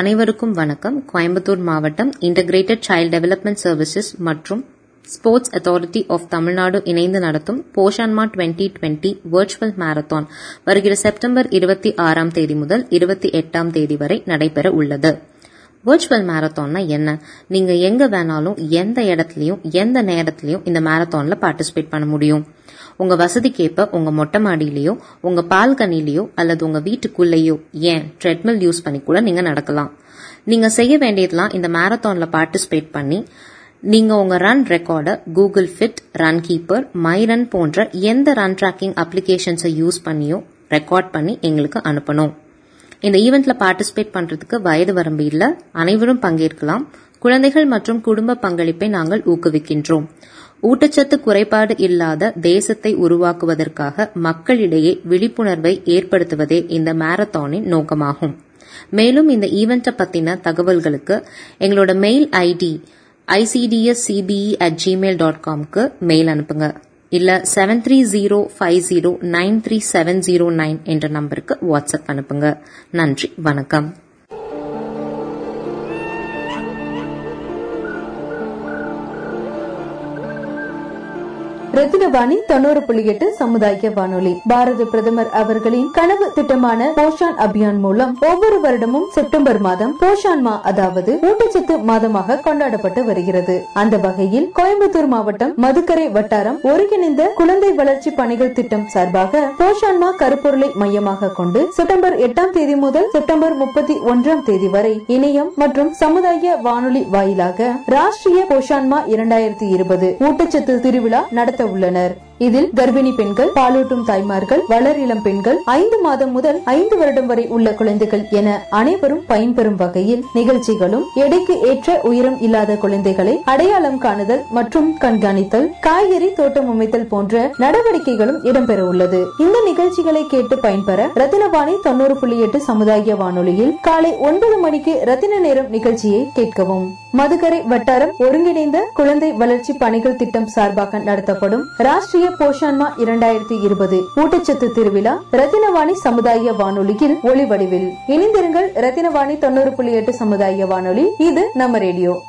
அனைவருக்கும் வணக்கம். கோயம்புத்தூர் மாவட்டம் இன்டகிரேட்டட் சைல்ட் டெவலப்மெண்ட் சர்வீசஸ் மற்றும் ஸ்போர்ட்ஸ் அத்தாரிட்டி ஆஃப் தமிழ்நாடு இணைந்து நடத்தும் போஷான்மா டுவெண்டி டுவெண்ட்டி வர்ச்சுவல் மாரத்தான் வருகிற செப்டம்பர் இருபத்தி ஆறாம் தேதி முதல் இருபத்தி எட்டாம் தேதி வரை நடைபெற உள்ளது. வர்ச்சுவல் மேரத்தான்னா என்ன? நீங்க எங்க வேணாலும் எந்த இடத்துலயும் எந்த நேரத்திலயும் இந்த மேரத்தான்ல பார்ட்டிசிபேட் பண்ண முடியும். உங்க வசதிக்கேற்ப உங்க மொட்டை மாடியிலயோ உங்க பால்கனிலேயோ அல்லது உங்க வீட்டுக்குள்ளேயோ ஏன்? ட்ரெட்மில் யூஸ் பண்ணி கூட நீங்க நடக்கலாம். நீங்க செய்ய வேண்டியதெல்லாம் இந்த மேரத்தான்ல பார்ட்டிசிபேட் பண்ணி நீங்க உங்க ரன் ரெக்கார்டை Google fit run keeper my run போன்ற எந்த ரன் ட்ராக்கிங் அப்ளிகேஷன்ஸை யூஸ் பண்ணியோ ரெக்கார்ட் பண்ணி எங்களுக்கு அனுப்பணும். இந்த ஈவெண்ட்ல பார்ட்டிசிபேட் பண்றதுக்கு வயது வரம்பு இல்ல. அனைவரும் பங்கேற்கலாம். குழந்தைகள் மற்றும் குடும்ப பங்களிப்பை நாங்கள் ஊக்குவிக்கின்றோம். ஊட்டச்சத்து குறைபாடு இல்லாத தேசத்தை உருவாக்குவதற்காக மக்களிடையே விழிப்புணர்வை ஏற்படுத்துவதே இந்த மாரத்தானின் நோக்கமாகும். மேலும் இந்த ஈவெண்ட்டை பத்தின தகவல்களுக்கு எங்களோட mail ID ICDS CBE at Gmail dot காம்க்கு mail அனுப்புங்க. இல்ல seven three zero five zero nine three seven zero nine என்ற நம்பருக்கு வாட்ஸ்அப் அனுப்புங்க. நன்றி வணக்கம். ரத்தினவாணி தொண்ணூறு புள்ளி எட்டு சமுதாய வானொலி. பாரத பிரதமர் அவர்களின் கனவு திட்டமான போஷான் அபியான் மூலம் ஒவ்வொரு வருடமும் செப்டம்பர் மாதம் போஷான் மா அதாவது ஊட்டச்சத்து மாதமாக கொண்டாடப்பட்டு வருகிறது. அந்த வகையில் கோயம்புத்தூர் மாவட்டம் மதுக்கரை வட்டாரம் ஒருங்கிணைந்த குழந்தை வளர்ச்சி பணிகள் திட்டம் சார்பாக போஷான் மா கருப்பொருளை மையமாக கொண்டு செப்டம்பர் எட்டாம் தேதி முதல் செப்டம்பர் முப்பத்தி ஒன்றாம் தேதி வரை இணையம் மற்றும் சமுதாய வானொலி வாயிலாக ராஷ்டிரிய போஷான்மா இரண்டாயிரத்தி இருபது ஊட்டச்சத்து திருவிழா நடத்த உள்ளனர். இதில் கர்ப்பிணி பெண்கள் பாலூட்டும் தாய்மார்கள் வளர் இளம் பெண்கள் ஐந்து மாதம் முதல் ஐந்து வருடம் வரை உள்ள குழந்தைகள் என அனைவரும் பயன்பெறும் வகையில் நிகழ்ச்சிகளும் எடைக்கு ஏற்ற உயரம் இல்லாத குழந்தைகளை அடையாளம் காணுதல் மற்றும் கண்காணித்தல் காய்கறி தோட்டம் அமைத்தல் போன்ற நடவடிக்கைகளும் இடம்பெற உள்ளது இந்த நிகழ்ச்சிகளை கேட்டு பயன்பெற ரத்தினவாணி தொண்ணூறு புள்ளி எட்டு சமுதாய வானொலியில் காலை ஒன்பது மணிக்கு ரத்தின நேரம் நிகழ்ச்சியை கேட்கவும். மதுக்கரை வட்டாரம் ஒருங்கிணைந்த குழந்தை வளர்ச்சி பணிகள் திட்டம் சார்பாக நடத்தப்படும் ராஷ்டிரிய போஷான்மா இரண்டாயிரத்தி இருபது ஊட்டச்சத்து திருவிழா ரத்தினவாணி சமுதாய வானொலியில் ஒளிவடிவில். இணைந்திருங்கள் ரத்தினவாணி தொண்ணூறு புள்ளி எட்டு சமுதாய வானொலி. இது நம்ம ரேடியோ.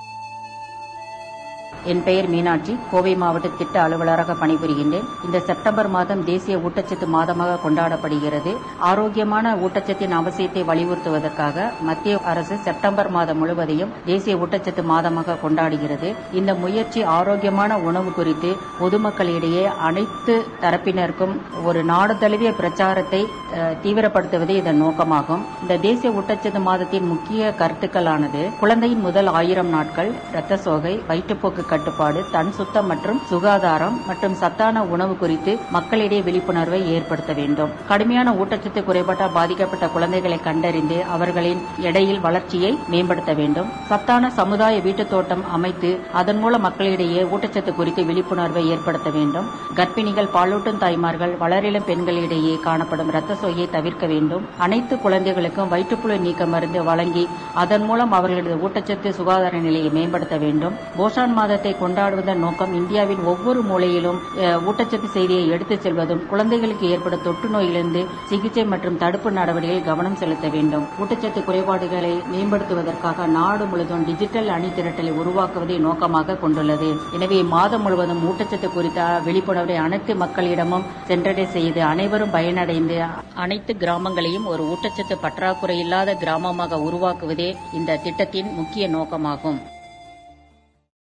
என் பெயர் மீனாட்சி. கோவை மாவட்ட திட்ட அலுவலராக பணிபுரிகின்றேன். இந்த செப்டம்பர் மாதம் தேசிய ஊட்டச்சத்து மாதமாக கொண்டாடப்படுகிறது. ஆரோக்கியமான ஊட்டச்சத்தின் அவசியத்தை வலியுறுத்துவதற்காக மத்திய அரசு செப்டம்பர் மாதம் முழுவதையும் தேசிய ஊட்டச்சத்து மாதமாக கொண்டாடுகிறது. இந்த முயற்சி ஆரோக்கியமான உணவு குறித்து பொதுமக்களிடையே அனைத்து தரப்பினருக்கும் ஒரு நாடு தழுவிய பிரச்சாரத்தை தீவிரப்படுத்துவதே இதன் நோக்கமாகும். இந்த தேசிய ஊட்டச்சத்து மாதத்தின் முக்கிய கருத்துக்களானது குழந்தையின் முதல் ஆயிரம் நாட்கள் இரத்த சோகை வயிற்றுப்போக்கு கட்டுப்பாடு தன் சுத்தம் மற்றும் சுகாதாரம் மற்றும் சத்தான உணவு குறித்து மக்களிடையே விழிப்புணர்வை ஏற்படுத்த வேண்டும். கடுமையான ஊட்டச்சத்து குறைபாட்டால் பாதிக்கப்பட்ட குழந்தைகளை கண்டறிந்து அவர்களின் எடையில் வளர்ச்சியை மேம்படுத்த வேண்டும். சத்தான சமுதாய வீட்டு தோட்டம் அமைத்து அதன் மூலம் மக்களிடையே ஊட்டச்சத்து குறித்து விழிப்புணர்வை ஏற்படுத்த வேண்டும். கர்ப்பிணிகள் பாலூட்டும் தாய்மார்கள் வளரிளம் பெண்களிடையே காணப்படும் இரத்த சோயை தவிர்க்க வேண்டும். அனைத்து குழந்தைகளுக்கும் வயிற்றுப்புழு நீக்க மருந்து வழங்கி அதன் மூலம் அவர்களது ஊட்டச்சத்து சுகாதார நிலையை மேம்படுத்த வேண்டும். போஷான் மாத தினத்தை கொண்டாடுவதன் நோக்கம் இந்தியாவின் ஒவ்வொரு மூலையிலும் ஊட்டச்சத்து செய்தியை எடுத்துச் செல்வதும் குழந்தைகளுக்கு ஏற்படும் தொற்று நோயிலிருந்து சிகிச்சை மற்றும் தடுப்பு நடவடிக்கையில் கவனம் செலுத்த வேண்டும். ஊட்டச்சத்து குறைபாடுகளை மேம்படுத்துவதற்காக நாடு முழுவதும் டிஜிட்டல் அணி திரட்டலை உருவாக்குவதை நோக்கமாக கொண்டுள்ளது. எனவே மாதம் முழுவதும் ஊட்டச்சத்து குறித்த விழிப்புணர்வை அனைத்து மக்களிடமும் சென்றடை செய்து அனைவரும் பயனடைந்து அனைத்து கிராமங்களையும் ஒரு ஊட்டச்சத்து பற்றாக்குறை இல்லாத கிராமமாக உருவாக்குவதே இந்த திட்டத்தின் முக்கிய நோக்கமாகும்.